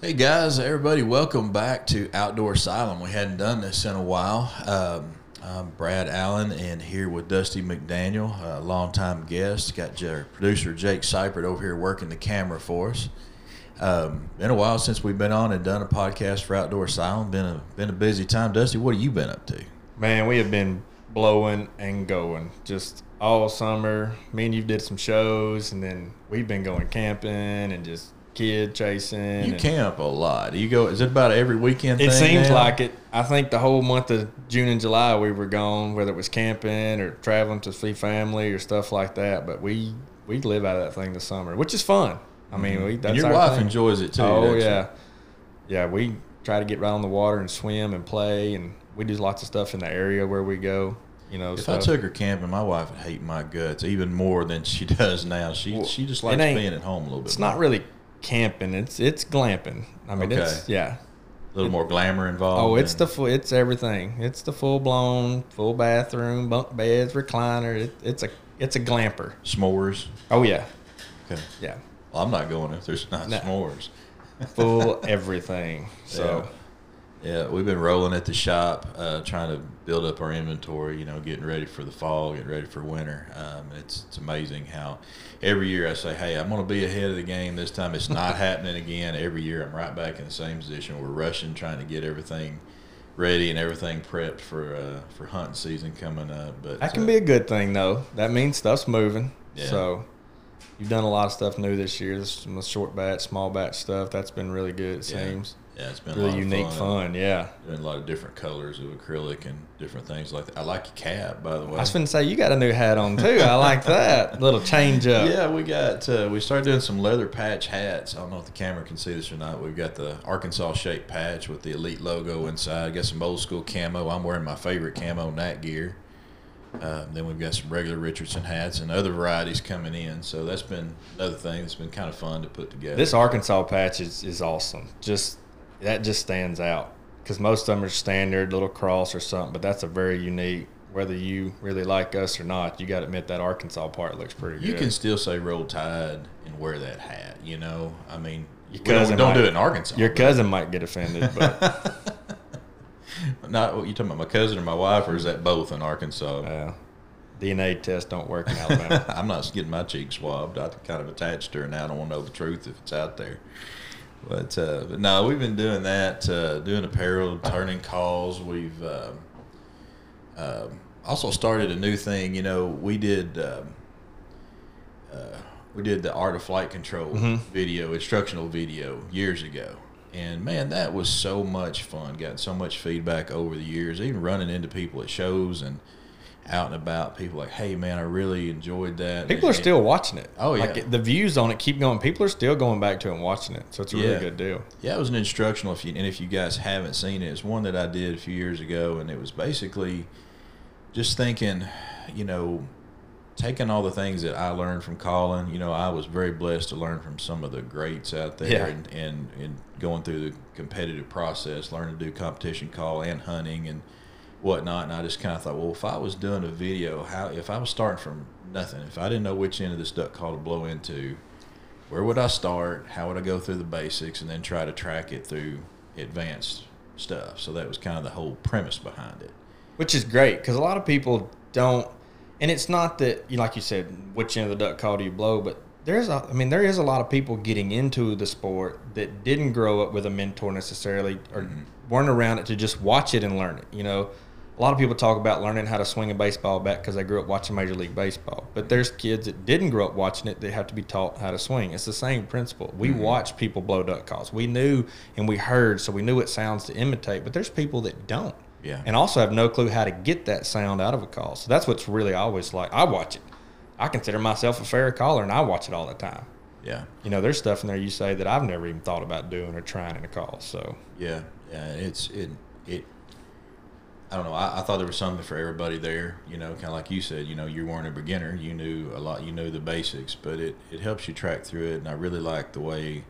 Hey guys, everybody, welcome back to Outdoor Asylum. We hadn't done this in a while. Um, I'm Brad Allen, and here with Dusty McDaniel, a longtime guest. Got producer Jake Seipert over here working the camera for us. Um, been a while since we've been on and done a podcast for Outdoor Asylum. Been a been a busy time. Dusty, what have you been up to? Man, we have been blowing and going just all summer. Me and you did some shows, and then we've been going camping and just kid chasing. You camp a lot. You go? Is it about every weekend? It seems now? like it. I think the whole month of June and July we were gone, whether it was camping or traveling to see family or stuff like that. But we we live out of that thing this summer, which is fun. I mean, we, that's Mm-hmm. and your our wife thing. enjoys it too. Oh yeah, yeah. We try to get right on the water and swim and play, and we do lots of stuff in the area where we go. You know, If so I took her camping, my wife would hate my guts even more than she does now. She Well, she just likes being at home a little bit. it's more. not really camping. It's it's glamping. I mean, it's yeah. a little more glamour involved. Oh, it's in- the full, it's everything. It's the full blown, full bathroom, bunk beds, recliner. It, it's a it's a glamper. s'mores. Oh yeah, Okay. yeah, Well, I'm not going if there's not No. s'mores. full everything. So Yeah, we've been rolling at the shop, uh, trying to build up our inventory. You know, getting ready for the fall, getting ready for winter. Um, it's it's amazing how every year I say, "Hey, I'm going to be ahead of the game this time." It's not happening again. Every year I'm right back in the same position. We're rushing, trying to get everything ready and everything prepped for uh, for hunting season coming up. But that can uh, be a good thing though. That means stuff's moving. Yeah. So you've done a lot of stuff new this year. This some short batch, small batch stuff. That's been really good. It Yeah. seems yeah, it's been a really unique fun. Yeah. Doing a lot of different colors of acrylic and different things like that. I like your cap, by the way. I was going to say you got a new hat on too. I like that little change up. Yeah, we got uh, we started doing some leather patch hats. I don't know if the camera can see this or not. We've got the Arkansas shaped patch with the Elite logo inside. Got some old school camo. I'm wearing my favorite camo Nat gear. Um, then we've got some regular Richardson hats and other varieties coming in. So that's been another thing that's been kind of fun to put together. This Arkansas patch is, is awesome. Just that just stands out because most of them are standard little cross or something, but that's a very unique. Whether you really like us or not, you got to admit that Arkansas part looks pretty you good. can still say roll tide and wear that hat. You know, I mean, Your we don't, cousin don't do it in Arkansas. Your but- cousin might get offended, but Not what you talking about, my cousin or my wife, or is that both in Arkansas? uh, DNA tests don't work in Alabama. I'm not getting my cheek swabbed. I'm kind of attached to her now. I don't want to know the truth if it's out there. But, uh, but no, we've been doing that, uh, doing apparel, turning calls. We've um, um also started a new thing. You know, we did um, uh, we did the art of flight control Mhm. video, instructional video years ago. And man, that was so much fun. Got so much feedback over the years. Even running into people at shows and out and about, people like, "Hey, man, I really enjoyed that." People are still watching it. Oh, Like, yeah. the views on it keep going. People are still going back to it and watching it, so it's a really good deal. Yeah, it was an instructional. If you and if you guys haven't seen it, it's one that I did a few years ago, and it was basically just thinking, you know, taking all the things that I learned from calling. You know, I was very blessed to learn from some of the greats out there, Yeah. and, and and going through the competitive process, learning to do competition call and hunting and whatnot. And I just kind of thought, well, if I was doing a video, how if I was starting from nothing, if I didn't know which end of this duck call to blow into, where would I start? How would I go through the basics and then try to track it through advanced stuff? So that was kind of the whole premise behind it. which is great because a lot of people don't and it's not that you like you said which end of the duck call do you blow but there's a i mean there is a lot of people getting into the sport that didn't grow up with a mentor necessarily or mm-hmm. weren't around it to just watch it and learn it you know a lot of people talk about learning how to swing a baseball bat because they grew up watching major league baseball but there's kids that didn't grow up watching it they have to be taught how to swing it's the same principle we mm-hmm. watch people blow duck calls we knew and we heard so we knew what sounds to imitate but there's people that don't Yeah. and also have no clue how to get that sound out of a call. So that's what's really always like. I watch it. I consider myself a fair caller, and I watch it all the time. Yeah. You know, there's stuff in there you say that I've never even thought about doing or trying in a call. So Yeah. Yeah. It's, it, it, I don't know. I, I thought there was something for everybody there. You know, kind of like you said. You know, you weren't a beginner. You knew a lot. You knew the basics, but it it helps you track through it. And I really like the way,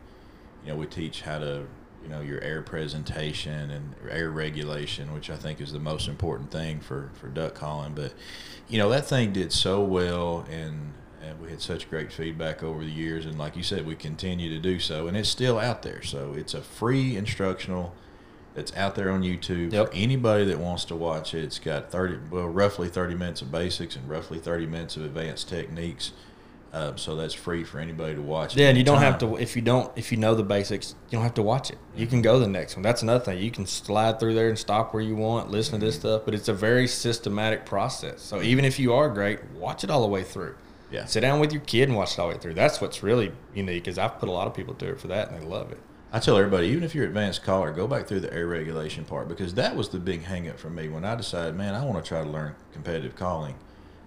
you know, we teach how to, you know, your air presentation and air regulation, which I think is the most important thing for for duck calling. But, you know, that thing did so well, and and we had such great feedback over the years. And like you said, we continue to do so, and it's still out there. So it's a free instructional that's out there on YouTube Yep. for anybody that wants to watch it. It's got thirty, well, roughly thirty minutes of basics and roughly thirty minutes of advanced techniques. Uh, so that's free for anybody to watch. Yeah, and you don't have to if you don't if you know the basics, you don't have to watch it. You can go to the next one. That's another thing. You can slide through there and stop where you want, listen to this stuff, but it's a very systematic process. So even if you are great, watch it all the way through. Yeah. Sit down with your kid and watch it all the way through. That's what's really unique because I've put a lot of people through it for that and they love it. I tell everybody, even if you're advanced caller, go back through the air regulation part because that was the big hang up for me when I decided, man, I want to try to learn competitive calling.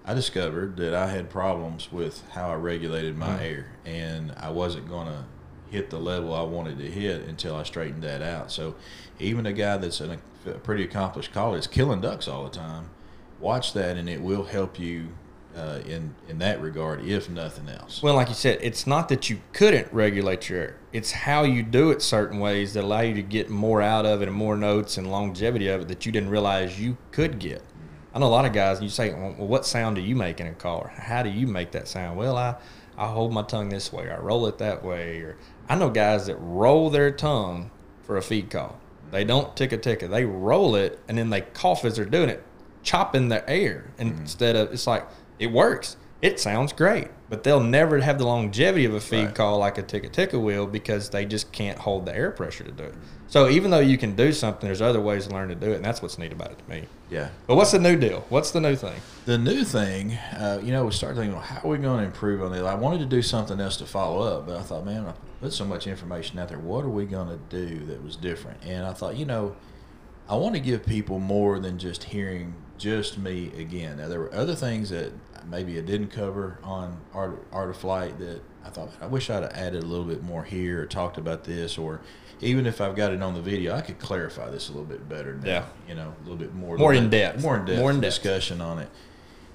I discovered that I had problems with how I regulated my mm-hmm. air, and I wasn't going to hit the level I wanted to hit until I straightened that out. So, even a guy that's an, a pretty accomplished caller is killing ducks all the time. Watch that, and it will help you uh, in in that regard, if nothing else. Well, like you said, it's not that you couldn't regulate your air. It's how you do it certain ways that allow you to get more out of it and more notes and longevity of it that you didn't realize you could get. I know a lot of guys, and you say, well, what sound do you make in a car? How do you make that sound? Well, I, I hold my tongue this way, or I roll it that way. Or I know guys that roll their tongue for a feed call. They don't tick a ticker. They roll it and then they cough as they're doing it, chopping the air. And instead of, it's like, it works. It sounds great, but they'll never have the longevity of a feed Right. call like a ticker ticker will because they just can't hold the air pressure to do it. So even though you can do something, there's other ways to learn to do it, and that's what's neat about it to me. Yeah. But what's the new deal? What's the new thing? The new thing, uh, you know, we started thinking, well, how are we going to improve on it? I wanted to do something else to follow up, but I thought, man, I put so much information out there. What are we going to do that was different? And I thought, you know, I want to give people more than just hearing just me again. Now, there were other things that maybe I didn't cover on Art, Art of Flight that I thought, I wish I'd have added a little bit more here or talked about this, or even if I've got it on the video, I could clarify this a little bit better now. Yeah. You know, a little bit more. More in depth. More in depth. More in depth. discussion on it.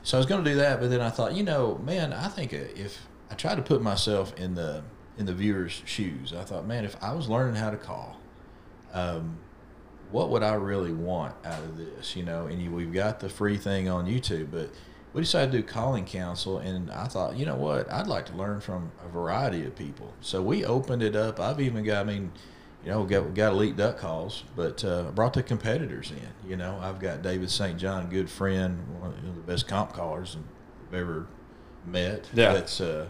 So I was going to do that, but then I thought, you know, man, I think if I tried to put myself in the in the viewer's shoes, I thought, man, if I was learning how to call, um, what would I really want out of this? You know, and you, we've got the free thing on YouTube, but we decided to do calling counsel, and I thought, you know what, I'd like to learn from a variety of people. So we opened it up. I've even got, I mean, you know, got, got elite duck calls, but uh, brought the competitors in. You know, I've got David St. John, a good friend, one of the best comp callers I've ever met. Yeah. That's uh,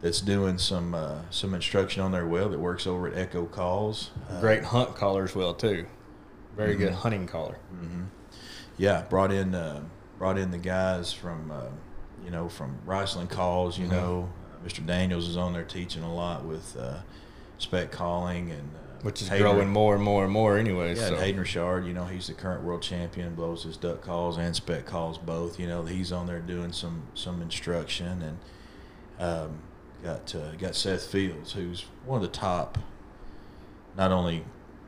that's doing some uh, some instruction on their well that works over at Echo Calls. Uh, Great hunt caller as well too. Very good Mm-hmm. hunting caller. yeah, brought in uh, brought in the guys from uh, you know from Riceland Calls. You Mhm. know, Mr. Daniels is on there teaching a lot with uh, speck calling and uh, Which is Hayden- growing more and more and more anyway. Yeah, so. and Hayden Richard, you know, he's the current world champion, blows his duck calls and speck calls both. You know, he's on there doing some some instruction and um, got uh, got Seth Fields, who's one of the top, not only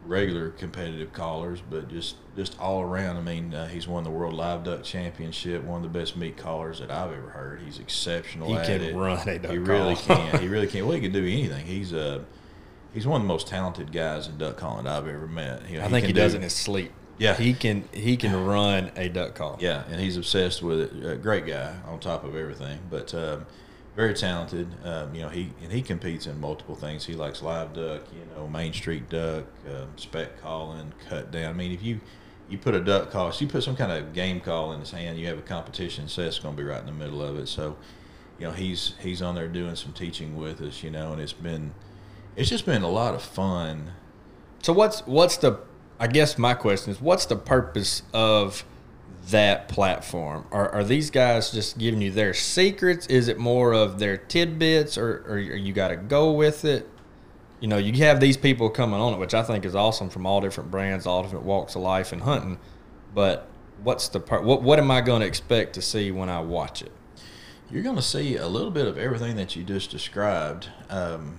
regular competitive callers, but just just all around. I mean, uh, he's won the World Live Duck Championship, one of the best meat callers that I've ever heard. He's exceptional. He can it. run a duck He really can. He really can. Well, he can do anything. He's uh, he's one of the most talented guys in duck calling I've ever met. You know, I think he can does it in his sleep. Yeah. he can he can run a duck call. Yeah, and he's obsessed with it. A great guy on top of everything, but um, very talented. Um, you know, he and he competes in multiple things. He likes live duck, you know, Main Street duck, um, speck calling, cut down. I mean, if you you put a duck call, so you put some kind of game call in his hand, you have a competition. Seth's going to be right in the middle of it. So, you know, he's he's on there doing some teaching with us. You know, and it's been it's just been a lot of fun. So what's what's the I guess my question is what's the purpose of that platform? Are are these guys just giving you their secrets? Is it more of their tidbits or or you got to go with it? You know, you have these people coming on it, which I think is awesome from all different brands, all different walks of life and hunting. But what's the part? What what am I going to expect to see when I watch it? You're going to see a little bit of everything that you just described. Um,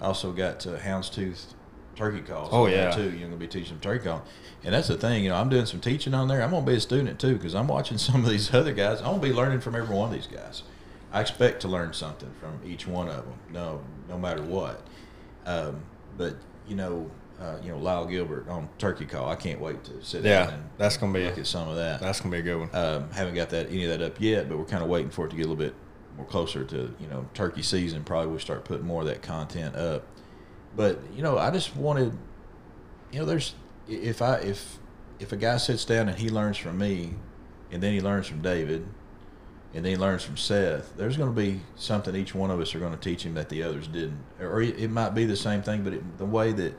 also got uh, houndstooth turkey calls. Oh, yeah. too. You're going to be teaching them turkey calling, and that's the thing. You know, I'm doing some teaching on there. I'm going to be a student too because I'm watching some of these other guys. I'm going to be learning from every one of these guys. I expect to learn something from each one of them. No, no matter what. Um, but you know, uh, you know Lyle Gilbert on turkey call. I can't wait to sit Yeah, down and that's gonna be look a- at some of that. That's gonna be a good one. Um, haven't got that any of that up yet, but we're kind of waiting for it to get a little bit more closer to you know turkey season, probably we'll start putting more of that content up. But you know, I just wanted, you know, there's if I if if a guy sits down and he learns from me, and then he learns from David, and then he learns from Seth, there's going to be something each one of us are going to teach him that the others didn't, or it might be the same thing, but it, the way that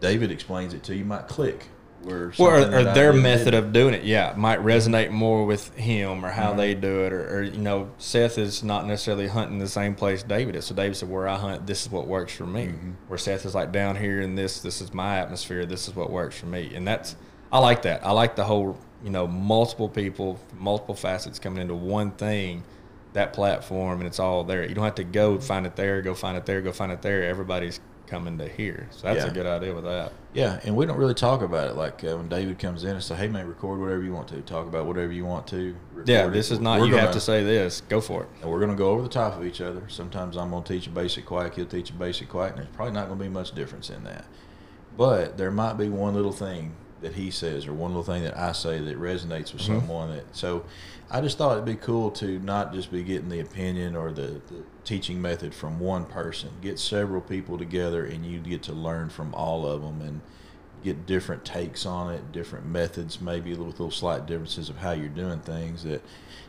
David explains it to you might click. Or, or, or their method of doing it, yeah, might resonate more with him or how mm-hmm. they do it, or, or, you know, Seth is not necessarily hunting the same place David is. So David said, "Where I hunt, this is what works for me." Mm-hmm. Where Seth is like down here in this, this is my atmosphere. This is what works for me, and that's I like that. I like the whole, you know, multiple people, multiple facets coming into one thing, that platform, and it's all there. You don't have to go find it there, go find it there, go find it there. Everybody's coming to here. So that's yeah. a good idea with that. Yeah, and we don't really talk about it. Like uh, when David comes in and say, "Hey, man, record whatever you want to, talk about whatever you want to." Yeah, this it. is not. We're you gonna, have to say this. Go for it. And we're going to go over the top of each other. Sometimes I'm going to teach a basic quack. He'll teach a basic quack, and there's probably not going to be much difference in that. But there might be one little thing that he says, or one little thing that I say that resonates with mm-hmm. someone. That so, I just thought it'd be cool to not just be getting the opinion or the, the teaching method from one person. Get several people together, and you get to learn from all of them and get different takes on it, different methods, maybe with little slight differences of how you're doing things. That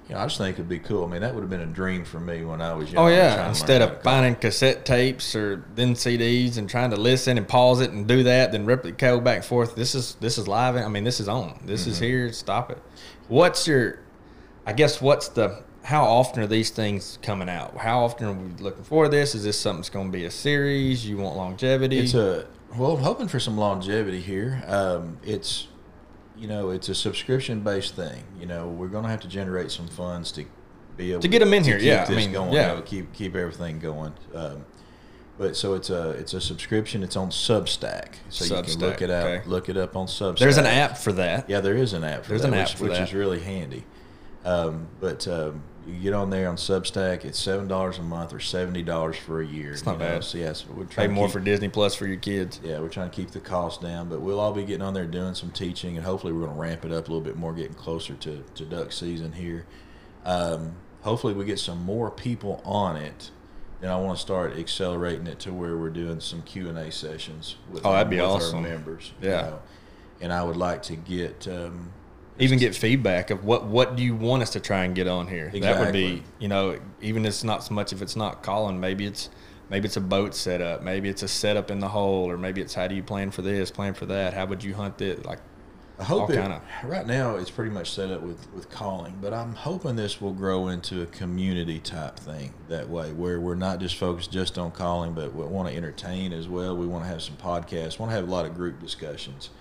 you know, I just think it'd be cool. I mean, that would have been a dream for me when I was young. Oh yeah, instead of finding cassette tapes or then CDs and trying to listen and pause it and do that, then rip it, go back and forth. This is this is live. I mean, this is on. This mm-hmm. is here. Stop it. What's your? I guess what's the how often are these things coming out? How often are we looking for this? Is this something that's going to be a series? You want longevity? It's a well, I'm hoping for some longevity here. Um, it's you know, it's a subscription based thing. You know, we're going to have to generate some funds to be able to get them in here. yeah, I mean, going. Yeah, you know, keep keep everything going. Um, but so it's a it's a subscription. It's on Substack, so Substack, you can look it out. Okay. Look it up on Substack. There's an app for that. Yeah, there is an app. For There's that, an app which, which is really handy. Um, but um, you get on there on Substack. It's seven dollars a month or seventy dollars for a year. It's not bad. Know? So yes, we're trying pay more keep, for Disney Plus for your kids. Yeah, we're trying to keep the cost down, but we'll all be getting on there doing some teaching, and hopefully we're going to ramp it up a little bit more, getting closer to to duck season here. Um, hopefully we get some more people on it. And I want to start accelerating it to where we're doing some Q and A sessions with, oh, that'd be awesome. members. Yeah, you know? and I would like to get um, even get feedback of what what do you want us to try and get on here. Exactly. That would be you know even if it's not so much if it's not calling maybe it's maybe it's a boat setup maybe it's a setup in the hole or maybe it's how do you plan for this plan for that how would you hunt it like I hope it, kinda. right now it's pretty much set up with, with calling, but I'm hoping this will grow into a community type thing that way, where we're not just focused just on calling, but we want to entertain as well. We want to have some podcasts, want to have a lot of group discussions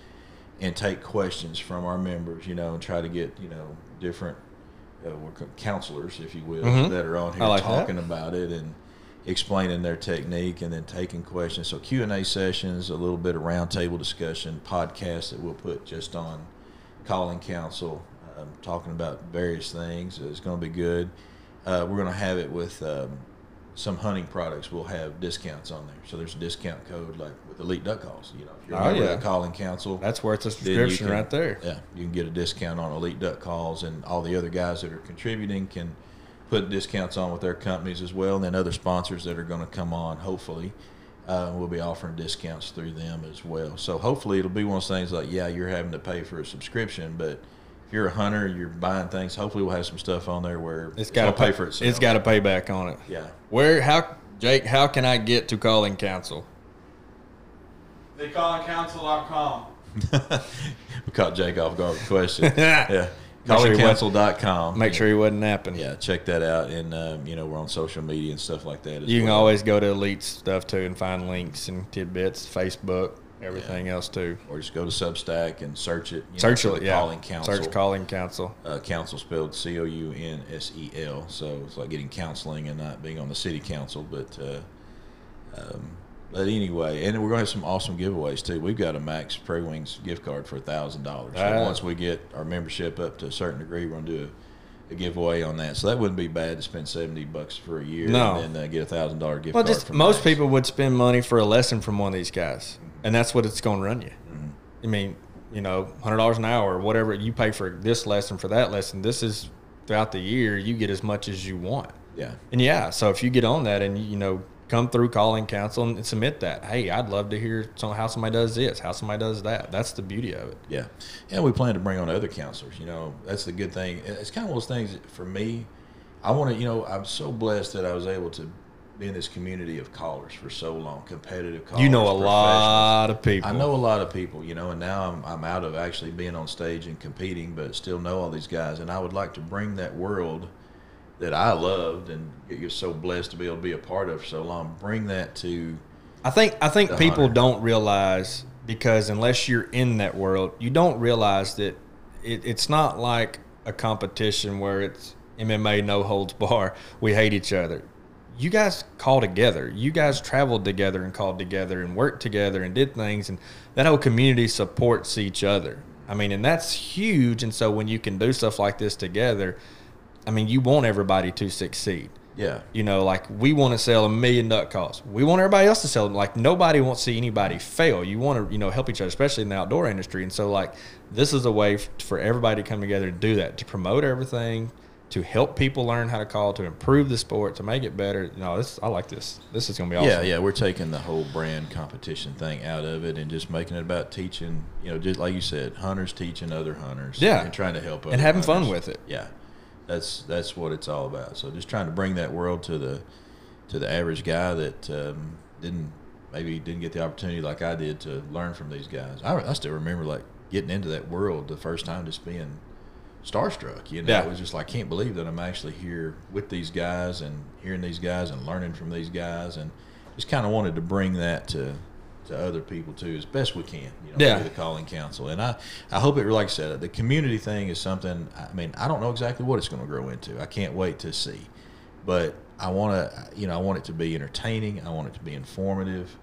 and take questions from our members, you know, and try to get, you know, different uh, counselors, if you will, mm-hmm. that are on here like talking that. about it and explaining their technique and then taking questions. So Q and A sessions, a little bit of roundtable discussion, podcasts that we'll put just on calling counsel, um, talking about various things. It's going to be good. Uh, we're going to have it with um, some hunting products will have discounts on there. So there's a discount code like with Elite Duck Calls. You know, if you're oh, yeah. a calling counsel, that's worth a subscription can, right there. Yeah, you can get a discount on Elite Duck Calls, and all the other guys that are contributing can put discounts on with their companies as well. And then other sponsors that are going to come on, hopefully, uh, we'll be offering discounts through them as well. So hopefully, it'll be one of those things like, yeah, you're having to pay for a subscription, but if you're a hunter, you're buying things. Hopefully, we'll have some stuff on there where it's got to pay for itself. It's got to pay back on it. Yeah. Where? How? Jake? How can I get to calling counsel? TheCallingCounsel.com. we caught Jake off guard with question. yeah. CallingCounsel.com. Make sure he wasn't napping. Yeah, check that out. And, um, you know, we're on social media and stuff like that. you can well. always go to Elite stuff too and find links and tidbits, Facebook, everything yeah. else too. Or just go to Substack and search it. search know, it, yeah. Calling Counsel. Search Calling Counsel. Uh, council spelled C O U N S E L. So it's like getting counseling and not being on the city council. But, uh, um, but anyway, and we're gonna have some awesome giveaways too. We've got a Mack's Prairie Wings gift card for a thousand dollars. So once we get our membership up to a certain degree, we're gonna do a, a, giveaway on that. So that wouldn't be bad to spend seventy bucks for a year no. and then uh, get a thousand dollar gift well, card. Just most Mack's. people would spend money for a lesson from one of these guys and that's what it's going to run you. Mm-hmm. I mean, you know, hundred dollars an hour or whatever you pay for this lesson for that lesson. This is throughout the year you get as much as you want. Yeah. And yeah, so if you get on that and you know come through calling counsel and submit that, hey, I'd love to hear some, how somebody does this, how somebody does that. That's the beauty of it. Yeah, and we plan to bring on other counselors. You know, that's the good thing. It's kind of one of those things for me. I want to, you know, I'm so blessed that I was able to be in this community of callers for so long, competitive callers. You know a lot of people. I know a lot of people, you know, and now I'm, I'm out of actually being on stage and competing, but still know all these guys. And I would like to bring that world that I loved and you're so blessed to be able to be a part of for so long, bring that to I think I think people hunter. don't realize because unless you're in that world, you don't realize that it, it's not like a competition where it's MMA no holds bar. We hate each other. You guys call together. You guys traveled together and called together and worked together and did things, and that whole community supports each other. I mean, and that's huge. And so when you can do stuff like this together, I mean, you want everybody to succeed. yeah. You know, like we want to sell a million duck calls. We want everybody else to sell them. Like nobody wants to see anybody fail. You want to, you know, help each other, especially in the outdoor industry. And so, like, this is a way f- for everybody to come together to do that, to promote everything, to help people learn how to call, to improve the sport, to make it better. You know, this I like this. This is gonna be awesome. Yeah, yeah, we're taking the whole brand competition thing out of it and just making it about teaching, you know, just like you said, hunters teaching other hunters. Yeah. And trying to help them And having fun with it. Yeah. That's that's what it's all about. So just trying to bring that world to the to the average guy that um, didn't maybe didn't get the opportunity like I did to learn from these guys. I, I still remember like getting into that world the first time just being starstruck. You know, Yeah. it was just like, I can't believe that I'm actually here with these guys and hearing these guys and learning from these guys, and just kind of wanted to bring that to to other people too, as best we can. You know, Yeah. through the calling counsel, and I I hope it. Like I said, the community thing is something. I mean, I don't know exactly what it's going to grow into. I can't wait to see, but I want to, you know, I want it to be entertaining. I want it to be informative.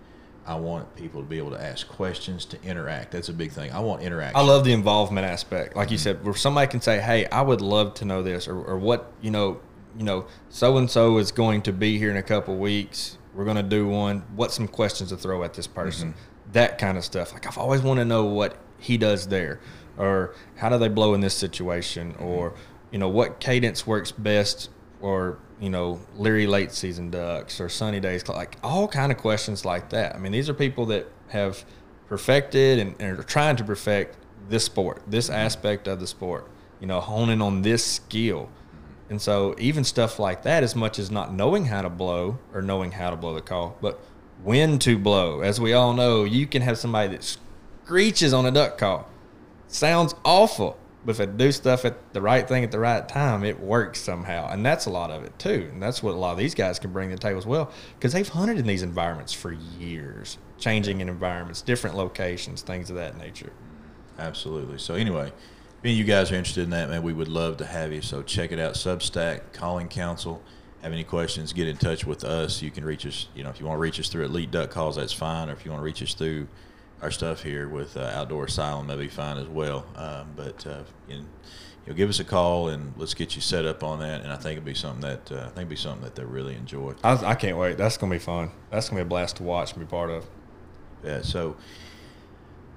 I want people to be able to ask questions, to interact. That's a big thing. I want interaction. I love the involvement aspect. Like you mm-hmm. said, where somebody can say, "Hey, I would love to know this," or, or what you know, you know, so and so is going to be here in a couple weeks. We're going to do one. What some questions to throw at this mm-hmm. person? That kind of stuff. Like I've always want to know what he does there, or how do they blow in this situation, mm-hmm. or you know, what cadence works best, or you know, Leary late season ducks or sunny days, like all kind of questions like that. I mean, these are people that have perfected and, and are trying to perfect this sport, this mm-hmm. aspect of the sport, you know, honing on this skill. And so even stuff like that, as much as not knowing how to blow or knowing how to blow the call, but when to blow. As we all know, you can have somebody that screeches on a duck call. Sounds awful. But if they do stuff at the right thing at the right time, it works somehow. And that's a lot of it too. And that's what a lot of these guys can bring to the table as well. Because they've hunted in these environments for years, changing in environments, different locations, things of that nature. Absolutely. So anyway, if any of you guys are interested in that, man, we would love to have you. So check it out, Substack, Calling Counsel. Have any questions, get in touch with us. You can reach us, you know, if you want to reach us through Elite Duck Calls, that's fine. Or if you want to reach us through our stuff here with uh, Outdoor Asylum, that'd be fine as well. Um, but uh, you know, give us a call and let's get you set up on that. And I think it'd be something that uh, I think it'd be something that they really enjoy. I, I can't wait. That's going to be fun. That's going to be a blast to watch and be part of. Yeah. So,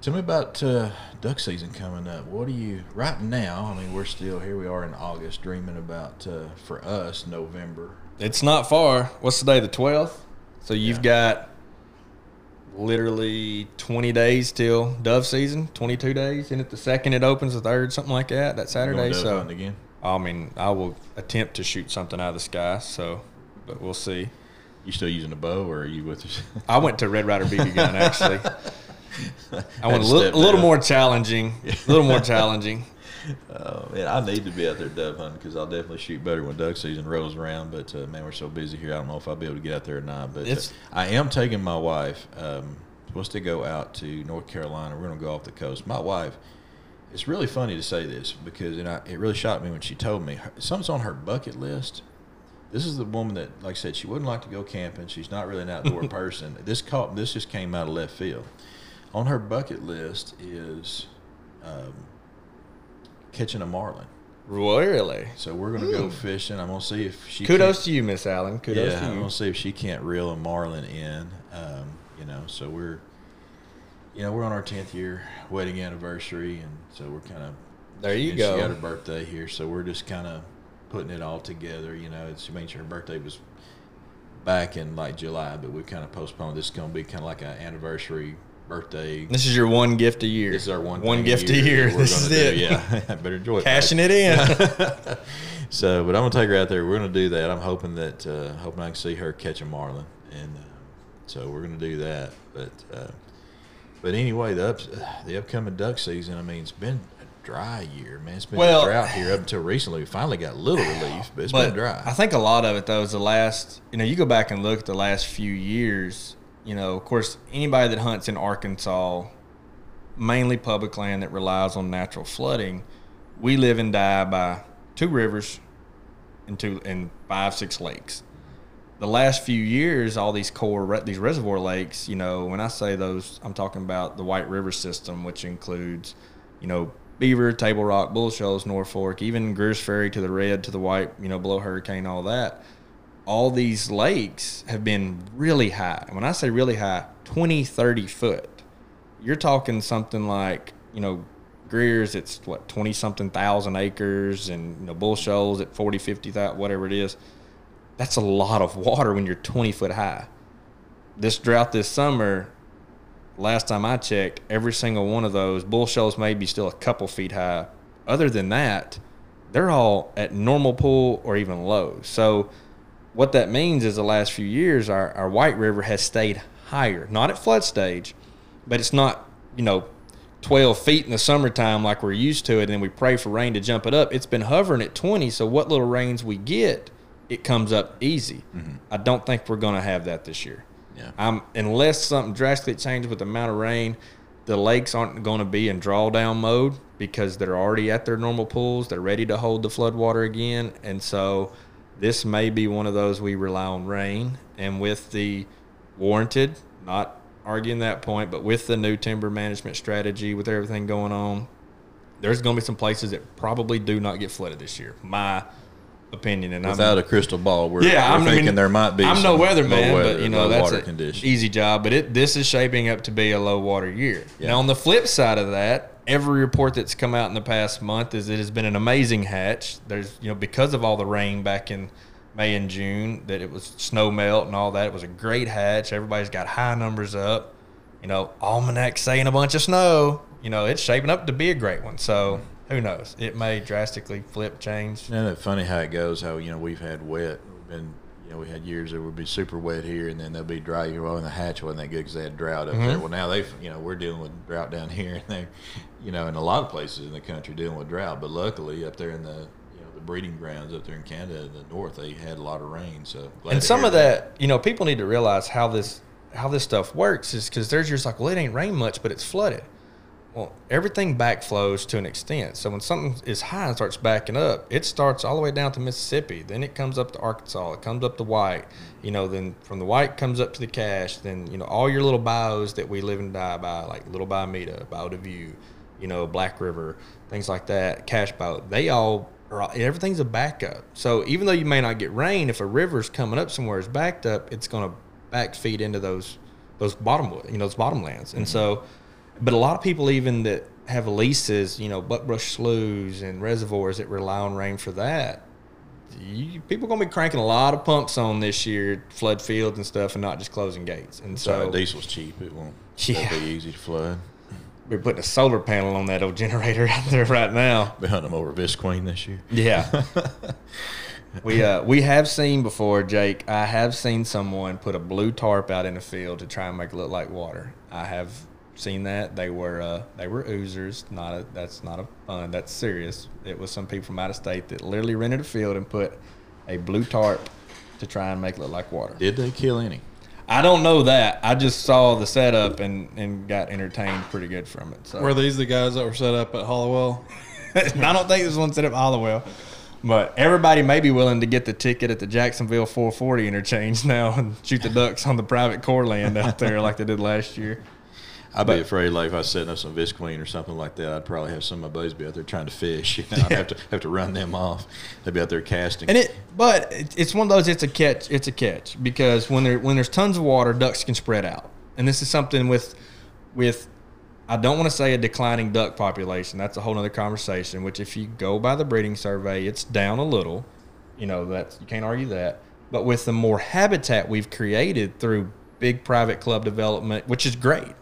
tell me about uh, duck season coming up. What are you right now? I mean, we're still here. We are in August, dreaming about uh, for us November. It's not far. What's the day? The 12th? So you've Yeah. got literally 20 days till dove season, 22 days. And at the second it opens, the third, something like that, that Saturday. So, again. I mean, I will attempt to shoot something out of the sky. So, but we'll see. You still using a bow, or are you with us? I went to Red Ryder BB gun actually. I want a little, a little more challenging. A little more challenging. Oh man, I need to be out there dove hunting because I'll definitely shoot better when duck season rolls around. But uh, man, we're so busy here. I don't know if I'll be able to get out there or not. But uh, I am taking my wife. Um, supposed to go out to North Carolina. We're going to go off the coast. My wife. It's really funny to say this because and I, it really shocked me when she told me her, something's on her bucket list. This is the woman that, like I said, she wouldn't like to go camping. She's not really an outdoor person. This caught. This just came out of left field. On her bucket list is um, catching a marlin. Really? So we're gonna go fishing. I'm gonna see if she. Hmm. Kudos to you, Miss Allen. Kudos yeah, to I'm gonna see if she can't reel a marlin in. Um, you know, so we're, you know, we're on our 10th year wedding anniversary, and so we're kind of. There you go. She got her birthday here, so we're just kind of putting it all together. You know, she made sure her birthday was back in like July, but we kind of postponed. This is going to be kind of like an anniversary birthday. This is your one gift a year. This is our one one gift a year. that we're This is gonna it. do. Yeah, better enjoy it. Cashing it in. So, but I'm gonna take her out there. We're gonna do that. I'm hoping that uh, hoping I can see her catch a marlin, and uh, so we're gonna do that. But uh, but anyway, the up, the upcoming duck season. I mean, it's been a dry year, man. It's been Well- a drought here up until recently. We finally got a little relief, but it's but been dry. I think a lot of it though is the last. You know, you go back and look at the last few years. You know, of course, anybody that hunts in Arkansas, mainly public land that relies on natural flooding, we live and die by two rivers and two and five six lakes. The last few years, all these core these reservoir lakes. You know, when I say those, I'm talking about the White River system, which includes, you know, Beaver, Table Rock, Bull Shoals, North Fork, even Greers Ferry to the red, to the white, you know, below Hurricane, all that. All these lakes have been really high. And when I say really high, 20, 30 foot. You're talking something like, you know, Greer's, it's what, 20 something thousand acres, and, you know, Bull Shoals at 40, 50, whatever it is. That's a lot of water when you're 20 foot high. This drought this summer, last time I checked, every single one of those bull shoals may be still a couple feet high. Other than that, they're all at normal pool or even low. So what that means is the last few years our, our White River has stayed higher. Not at flood stage, but it's not, you know, 12 feet in the summertime like we're used to it, and then we pray for rain to jump it up. It's been hovering at 20, so what little rains we get, it comes up easy. I don't think we're going to have that this year. Yeah. Um, unless something drastically changes with the amount of rain, the lakes aren't going to be in drawdown mode because they're already at their normal pools. They're ready to hold the flood water again, and so this may be one of those we rely on rain. And with the warranted, not arguing that point, but with the new timber management strategy, with everything going on, there's going to be some places that probably do not get flooded this year. My opinion, and Without I'm, a crystal ball, we're, yeah, we're I'm I thinking mean, there might be. I'm no weatherman, weather, but you know that's an conditions. easy job. But it this is shaping up to be a low water year. Yeah. Now on the flip side of that, every report that's come out in the past month is it has been an amazing hatch. There's you know because of all the rain back in May and June that it was snow melt and all that. It was a great hatch. Everybody's got high numbers up. You know, almanac saying a bunch of snow. You know, it's shaping up to be a great one. So who knows? It may drastically flip, change. Isn't it funny how it goes? How you know we've had wet, we've been you know we had years that would be super wet here, and then they'll be dry. You know, and the hatch wasn't that good because they had drought up Mm-hmm. there. Well, now they've you know we're dealing with drought down here, and they, you know, in a lot of places in the country dealing with drought. But luckily up there in the you know the breeding grounds up there in Canada, in the north, they had a lot of rain. So and some of that, you know, people need to realize how this how this stuff works is because there's just like, well, it ain't rain much, but it's flooded. Well, everything backflows to an extent. So when something is high and starts backing up, it starts all the way down to Mississippi. Then it comes up to Arkansas. It comes up to White. You know, then from the White comes up to the Cache. Then you know all your little bios that we live and die by, like Little Bayou Meto, Bio de View, you know, Black River, things like that, Cache Bayou. They all are everything's a backup. So even though you may not get rain, if a river's coming up somewhere is backed up, it's going to back feed into those those bottom you know those bottomlands. And mm-hmm. so, but a lot of people even that have leases, you know, buckbrush sloughs and reservoirs that rely on rain for that. You, people gonna be cranking a lot of pumps on this year, flood fields and stuff, and not just closing gates. And So so diesel's cheap. It won't. Yeah. Be easy to flood. we're putting a solar panel on that old generator out there right now. Hunting them over Visqueen this year. Yeah. we uh we have seen before, Jake. I have seen someone put a blue tarp out in a field to try and make it look like water. I have seen that. They were uh they were oozers. Not a that's not a fun. That's serious. It was some people from out of state that literally rented a field and put a blue tarp to try and make it look like water. Did they kill any? I don't know that. I just saw the setup and and got entertained pretty good from it. So Were these the guys that were set up at Hollowell? I don't think this one set up Hollowell. But everybody may be willing to get the ticket at the Jacksonville 440 interchange now and shoot the ducks on the private core land out there like they did last year. I'd be afraid, like if I was setting up some Visqueen or something like that, I'd probably have some of my buddies be out there trying to fish. You know, I'd have to have to run them off. They'd be out there casting. And it, but it's one of those. It's a catch. It's a catch because when there when there's tons of water, ducks can spread out. And this is something with, with, I don't want to say a declining duck population. That's a whole other conversation. Which if you go by the breeding survey, it's down a little. You know, that's you can't argue that. But with the more habitat we've created through big private club development, which is great,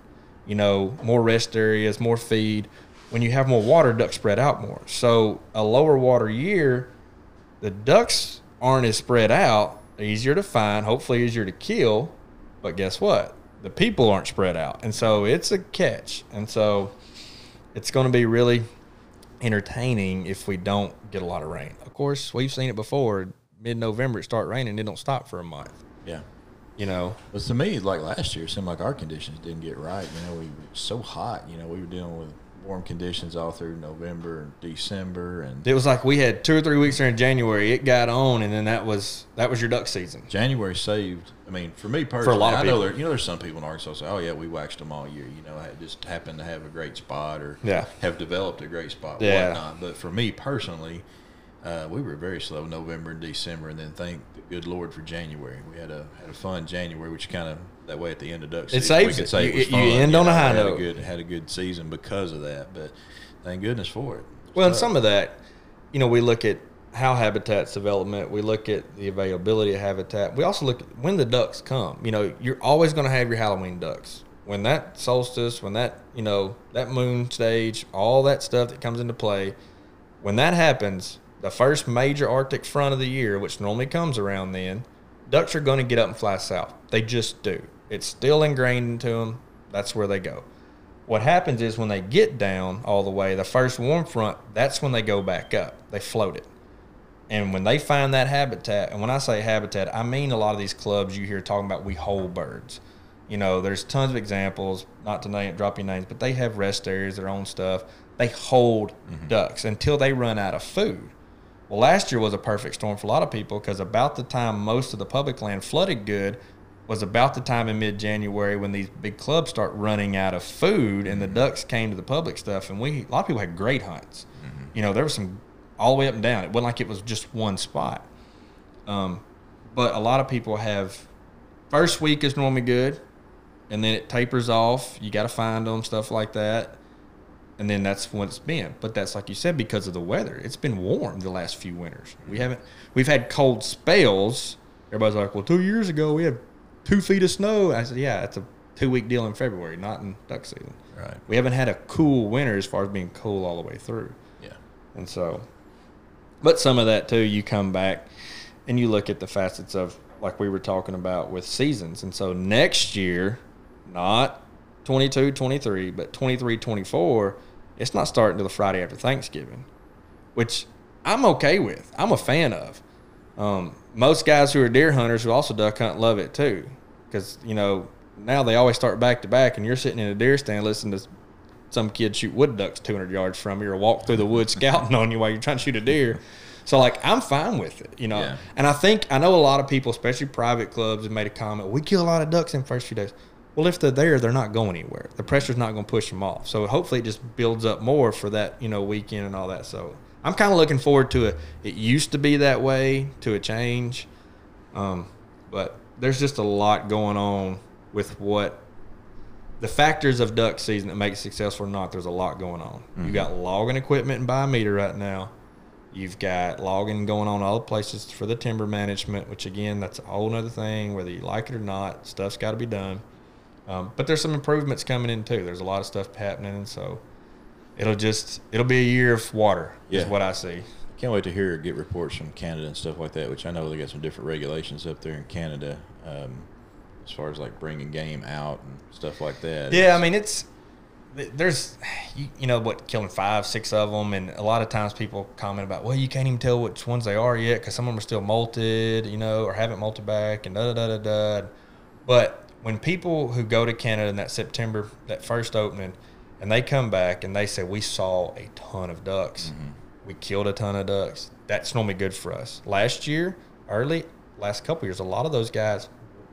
you know, more rest areas, more feed. When you have more water, ducks spread out more. So a lower water year, the ducks aren't as spread out, easier to find, hopefully easier to kill. But guess what? The people aren't spread out. And so it's a catch. And so it's going to be really entertaining if we don't get a lot of rain. Of course, we've seen it before. Mid November, it start raining, it don't stop for a month. Yeah. You know, But to me, like last year, it seemed like our conditions didn't get right. You know, we were so hot. You know, we were dealing with warm conditions all through November and December, and it was like we had two or three weeks there in January. It got on, and then that was that was your duck season. January saved. I mean, for me personally, for a lot of I know people. there. You know, there's some people in Arkansas say, "Oh yeah, we waxed them all year." You know, I just happened to have a great spot or Yeah. have developed a great spot, Yeah. whatnot. But for me personally, uh, we were very slow in November and December, and then thank the good Lord for January. We had a had a fun January, which kind of that way at the end of duck season, saves we could it. say You- it was you end on a high had note. A good had a good season because of that, but thank goodness for it. Well, and some of that, you know, we look at how habitat's development. We look at the availability of habitat. We also look at when the ducks come. You know, you're always going to have your Halloween ducks. When that solstice, when that you know that moon stage, all that stuff that comes into play, when that happens, the first major Arctic front of the year, which normally comes around then, ducks are going to get up and fly south. They just do. It's still ingrained into them. That's where they go. What happens is when they get down all the way, the first warm front, that's when they go back up. They float it. And when they find that habitat, and when I say habitat, I mean a lot of these clubs you hear talking about we hold birds. You know, there's tons of examples, not to name, drop your names, but they have rest areas, their own stuff. They hold mm-hmm. ducks until they run out of food. Well, last year was a perfect storm for a lot of people because about the time most of the public land flooded good was about the time in mid January when these big clubs start running out of food and the ducks came to the public stuff. And we, a lot of people had great hunts. You know, there was some all the way up and down. It wasn't like it was just one spot. Um, but a lot of people have first week is normally good, and then it tapers off. You got to find them, stuff like that, and then that's what it's been. But that's like you said because of the weather. It's been warm the last few winters. We haven't. We've had cold spells. Everybody's like, "Well, two years ago we had two feet of snow." I said, "Yeah, it's a two week deal in February, not in duck season. right, We haven't had a cool winter as far as being cool all the way through." yeah, And so, but some of that too, you come back and you look at the facets of like we were talking about with seasons. And so next year, not 22, 23, but 23, 24, it's not starting till the Friday after Thanksgiving, which I'm okay with. I'm a fan of. Um, most guys who are deer hunters who also duck hunt love it too, because you know now they always start back to back, and you're sitting in a deer stand listening to some kid shoot wood ducks 200 yards from you or walk through the woods scouting on you while you're trying to shoot a deer. So like I'm fine with it, you know. Yeah. And I think I know a lot of people, especially private clubs, have made a comment. We kill a lot of ducks in the first few days. Well, if they're there, they're not going anywhere. The pressure's not going to push them off. So hopefully it just builds up more for that, you know, weekend and all that. So I'm kind of looking forward to it. It used to be that way, to a change, um, but there's just a lot going on with what the factors of duck season that make it successful or not. There's a lot going on. You got logging equipment and Bayou Meto right now. You've got logging going on all the places for the timber management, which again, that's a whole nother thing. Whether you like it or not, stuff's got to be done. Um, but there's some improvements coming in too. There's a lot of stuff happening, and so it'll just it'll be a year of water. Is what I see. Can't wait to hear get reports from Canada and stuff like that, which I know they got some different regulations up there in Canada, um, as far as like bringing game out and stuff like that. Yeah, I mean it's there's you, you know what killing five six of them and a lot of times people comment about well you can't even tell which ones they are yet because some of them are still molted you know or haven't molted back and da da da da da but when people who go to Canada in that September that first opening and they come back and they say we saw a ton of ducks mm-hmm. we killed a ton of ducks that's normally good for us last year early last couple years a lot of those guys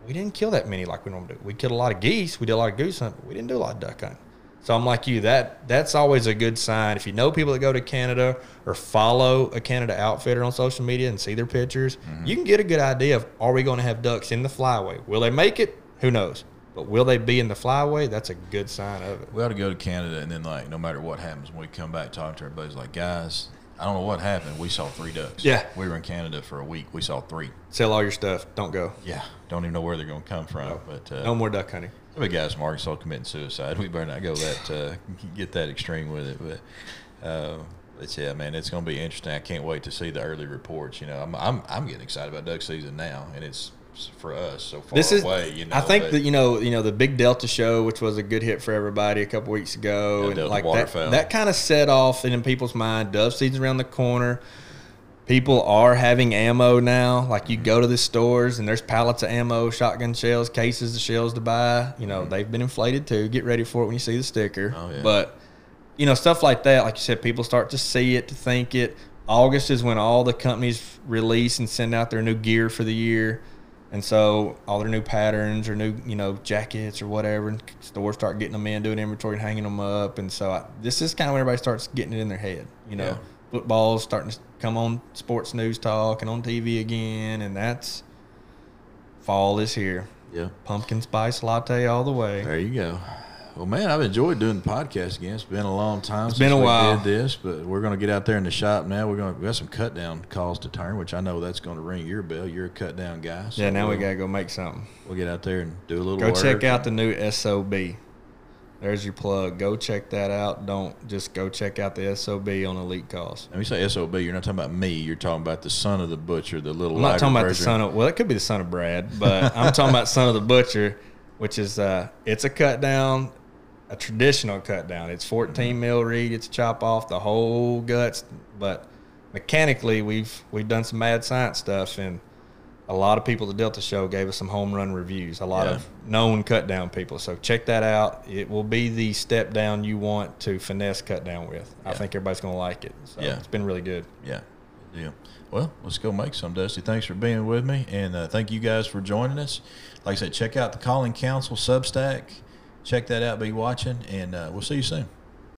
we didn't kill that many like we normally do. We killed a lot of geese. We did a lot of goose hunting. but we didn't do a lot of duck hunting. So I'm like you. That that's always a good sign. If you know people that go to Canada or follow a Canada outfitter on social media and see their pictures, mm-hmm. you can get a good idea of are we going to have ducks in the flyway? Will they make it? Who knows? But will they be in the flyway? That's a good sign of it. we ought to go to Canada and then like no matter what happens when we come back talking to everybody's like guys. I don't know what happened. We saw three ducks. Yeah. we were in Canada for a week. We saw three. Sell all your stuff. Don't go. Yeah, don't even know where they're going to come from. But uh, No more duck hunting. Some of the guys from Arkansas committing suicide. We better not go that uh, get that extreme with it. But uh, it's yeah, man, it's going to be interesting. I can't wait to see the early reports. You know, I'm I'm, I'm getting excited about duck season now, and it's for us so far This is, away. You know, I think but- that you know, you know, the big Delta show, which was a good hit for everybody a couple weeks ago, Yeah, and Delta like that, waterfowl. that kind of set off in people's mind. Dove season's around the corner. People are having ammo now. Like you mm-hmm. go to the stores and there's pallets of ammo, shotgun shells, cases of shells to buy. You know, mm-hmm. they've been inflated too. Get ready for it when you see the sticker. Oh, yeah. But you know, stuff like that, like you said, people start to see it, to think it. August is when all the companies release and send out their new gear for the year. And so all their new patterns or new, you know, jackets or whatever, and stores start getting them in, doing inventory and hanging them up. And so I, this is kind of when everybody starts getting it in their head. You know, Yeah. football's starting to come on sports news talk and on TV again. And that's fall is here. yeah. Pumpkin spice latte all the way. There you go. Well, man, I've enjoyed doing the podcast again. It's been a long time. It's since been a we while. Did this, but we're going to get out there in the shop now. We're going. We got some cut down calls to turn, which I know that's going to ring your bell. You're a cut down guy. So Yeah, now we we'll- got to go make something. We'll get out there and do a little. Go work. check out the new SOB. There's your plug. Go check that out. Don't just go check out the SOB on Elite Calls. When you say SOB, you're not talking about me. You're talking about the son of the butcher, the little. I'm not talking about the son of well, it could be the son of Brad, but I'm talking about son of the butcher, which is uh, it's a cut down, a traditional cut down. It's 14 mil reed. It's chop off the whole guts, but mechanically we've we've done some mad science stuff, and a lot of people at the Delta Show gave us some home run reviews. A lot Yeah. of known cut down people. So check that out. It will be the step down you want to finesse cut down with. I think everybody's gonna like it. So Yeah. it's been really good. Yeah, deal. Well, let's go make some, Dusty. Thanks for being with me, and uh, thank you guys for joining us. Like I said, check out the Calling Counsel Substack. Check that out. Be watching, and uh, we'll see you soon.